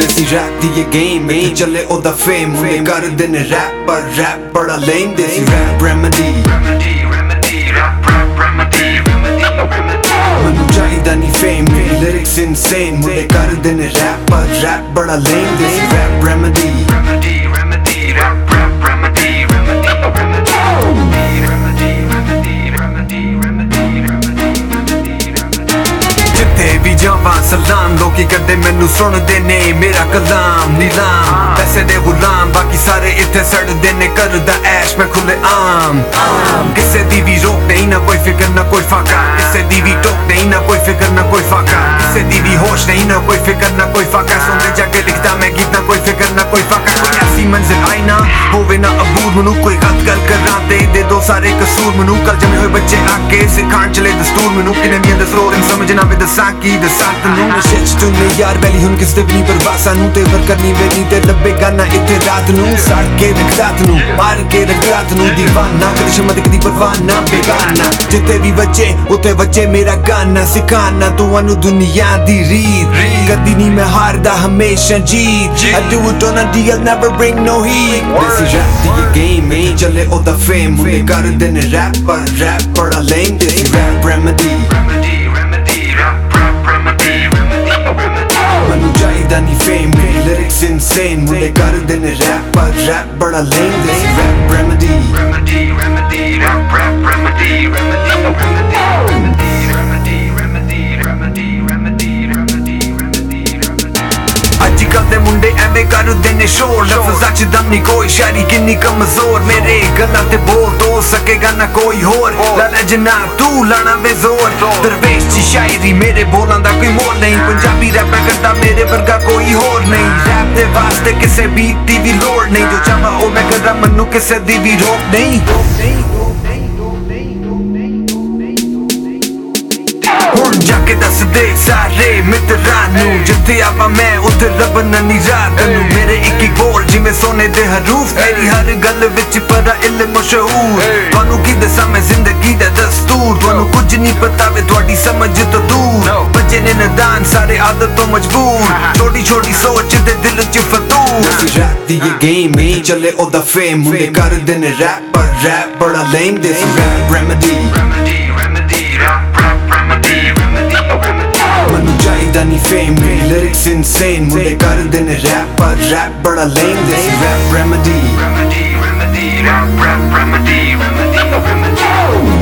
Rap ਦੀ ਇਹ game ਏ। ਚੱਲੇ ਉਹਦਾ ਫੇਮ ਮੁੰਡੇ ਕਰਦੇ ਨੇ ਰੈਪ ਪਰ ਰੈਪ ਬੜਾ ਲੇਮ ਦੇਸੀ rap remedy remedy, remedy, rap, rap, remedy, remedy, remedy. ਮੈਨੂੰ ਚਾਹੀਦਾ ਨਹੀਂ ਫੇਮ ਮੇਰੀ ਲਿਰਿਕਸ ਇਨਸੇਨ ਮੁੰਡੇ ਕਰਦੇ ਨੇ ਰੈਪ ਪਰ ਰੈਪ ਬੜਾ ਲੇਮ ਦੇਸੀ ਰੈਪ ਰੈਮਡੀ ਵੀ ਜਾਵਾਂ ਸਲਾਮ, ਲੋਕੀ ਕਰਦੇ ਮੈਨੂੰ ਸੁਣਦੇ ਨੇ, ਮੇਰਾ ਕਲਾਮ ਨੀਲਾਮ। ਪੈਸੇ ਦੇ ਗੁਲਾਮ, ਬਾਕੀ ਸਾਰੇ ਇੱਥੇ ਸੜਦੇ ਨੇ, ਕਰਦਾ ਐਸ਼, ਮੈਂ ਖੁੱਲੇ ਆਮ। ਕਿਸੇ ਦੀ ਵੀ ਰੋਕ ਨਹੀਂ, ਨਾ ਕੋਈ ਫਿਕਰ, ਨਾ ਕੋਈ ਫਾਕਾ। ਕਿਸੇ ਦੀ ਵੀ ਟੋਕ ਨਹੀਂ, ਨਾ ਕੋਈ ਫਿਕਰ, ਨਾ ਕੋਈ ਫਾਕਾ। ਕਿਸੇ ਦੀ ਵੀ ਹੋਸ਼ ਨਹੀਂ, ਨਾ ਕੋਈ ਫਿਕਰ, ਨਾ ਕੋਈ ਫਾਕਾ। ਸੁਣਦੇ ਜਾ ਕੇ ਲਿਖਦਾ ਮੈਂ ਗੀਤ, ਨਾ ਕੋਈ ਫਿਕਰ, ਨਾ ਕੋਈ ਫਾਕਾ। ਕੋਈ ਐਸੀ ਮੰਜ਼ਿਲ ਆਈ ਨਾ, ਹੋਵੇ ਨਾ ਅਬੂਰ ਮਨੂੰ ਕੋਈ ਗਲਤ ਗੱਲ ਕਰਾਂ ਤੇ ਦੇ ਦੋ ਸਾਰੇ ਕਸੂਰ ਮਨੂੰ ਕੱਲ ਜਮੇ ਹੋਏ ਬੱਚੇ ਆ ਕੇ ਸਿਖਾਣ ਚਲੇ ਦਸਤੂਰ ਮੈਨੂੰ ਕਿਨੇ ਦੀਆਂ ਦਸਰੋਰ ਨੂੰ ਸਮਝਣਾ ਵੀ ਦਸਾਂ ਕੀ ਦਸਾਂ ਤੈਨੂੰ। ਨਸ਼ੇ ਚ ਤੂੰ ਨੇ ਯਾਰ ਬੈਲੀ ਹੁਣ ਕਿਸ ਤੇ ਵੀ ਨਹੀਂ ਪਰਵਾਹ ਸਾਨੂੰ ਤੇ ਵਰ ਕਰਨੀ ਵੇ ਨਹੀਂ ਤੇ ਲੱਭੇਗਾ ਨਾ ਇੱਥੇ ਰਾਤ ਨੂੰ। ਸੜ ਕੇ ਰੱਖ ਰਾਤ ਨੂੰ ਮਾਰ ਕੇ ਰੱਖ ਰਾਤ ਨੂੰ। دیਵਾਨਾ ਕਦੀ ਸ਼ਮਤ ਕਦੀ ਪਰਵਾਹ ਨਾ ਬੇਗਾਨਾ। ਜਿੱਥੇ ਵੀ ਬੱਚੇ ਉੱਥੇ ਬੱਚੇ ਮੇਰਾ ਗਾਣਾ ਸਿਖਾਣਾ ਤੁਹਾਨੂੰ ਦੁਨੀਆ ਦੀ ਰੀਤ। ਕਦੀ ਨਹੀਂ ਮੈਂ ਹਾਰਦਾ ਹਮੇਸ਼ਾ ਜੀਤ। I do it on a deal never bring no heat This is rap ਦੀ ਇਹ game ਏ ਚੱਲੇ ਉਹਦਾ fame Unne kar dene rapper Rap bada lame rap remedy. Remedy, remedy, rap, rap, remedy Manu jayda ni fame Meri lyrics insane. Unne kar dene rapper Rap bada lame desi rap remedy Remedy, remedy, rap, rap, remedy Remedy, remedy. ਐਵੇਂ ਕਰਦੇ ਨੇ ਸ਼ੋਰ। ਲਫ਼ਜ਼ਾਂ ਚ ਦਮ ਨਹੀਂ ਕੋਈ ਸ਼ਾਇਰੀ ਕਿੰਨੀ ਕਮਜ਼ੋਰ। ਮੇਰੇ ਗੱਲਾਂ ਤੇ ਬੋਲ ਦੋ ਸਕੇਗਾ ਨਾ ਕੋਈ ਹੋਰ। ਲਾਲਾ ਜਨਾ ਤੂੰ ਲਾਣਾ ਵੇ ਜ਼ੋਰ। ਦਰਵੇਸ਼ ਦੀ ਸ਼ਾਇਰੀ ਮੇਰੇ ਬੋਲਾਂ ਦਾ ਕੋਈ ਮੋਲ ਨਹੀਂ। ਪੰਜਾਬੀ ਰੈਪ ਕਰਦਾ ਮੇਰੇ ਵਰਗਾ ਕੋਈ ਹੋਰ ਨਹੀਂ। ਰੈਪ ਦੇ ਵਾਸਤੇ ਕਿਸੇ ਬੀਟ ਦੀ ਵੀ ਲੋੜ ਨਹੀਂ। ਜੋ ਚਾਹਾਂ ਉਹ ਮੈਂ ਕਰਾਂ ਮੈਨੂੰ ਕਿਸੇ ਦੀ ਵੀ ਰੋਕ ਨਹੀਂ। ਕੇ ਦੱਸ ਦੇ ਸਾਰੇ ਮਿੱਤਰਾਂ ਨੂੰ। ਜਿੱਥੇ ਆਵਾਂ ਮੈਂ ਉੱਥੇ ਲੱਭਣਾ ਨਹੀਂ ਰਾਤ ਨੂੰ ਮੇਰੇ ਇੱਕ ਇੱਕ ਬੋਲ ਜਿਵੇਂ ਸੋਨੇ ਦੇ ਹਰੂਫ। ਮੇਰੀ ਹਰ ਗੱਲ ਵਿੱਚ ਪਰਾ ਇਲਮ ਮਸ਼ਹੂਰ ਤੁਹਾਨੂੰ ਕੀ ਦੱਸਾਂ ਮੈਂ ਜ਼ਿੰਦਗੀ ਦਾ ਦਸਤੂਰ। ਤੁਹਾਨੂੰ ਕੁਝ ਨਹੀਂ ਪਤਾ ਵੇ ਤੁਹਾਡੀ ਸਮਝ ਤੋਂ ਦੂਰ। ਬੱਚੇ ਨੇ ਨਦਾਨ ਸਾਰੇ ਆਦਤ ਤੋਂ ਮਜਬੂਰ। ਛੋਟੀ ਛੋਟੀ ਸੋਚ ਦੇ ਦਿਲ 'ਚ ਫਤੂਰ। ਰੈਪ ਦੀ ਇਹ ਗੇਮ ਏ ਚੱਲੇ ਉਹਦਾ ਫੇਮ ਮੁੰਡੇ ਕਰਦੇ ਨੇ ਰੈਪ ਪਰ ਰੈਪ ਬੜਾ lame this rap remedy insane ਮੁੰਡੇ ਕਰਦੇ ਨੇ ਰੈਪ ਪਰ ਰੈਪ ਬੜਾ lame this rap remedy remedy remedy rap rap remedy remedy remedy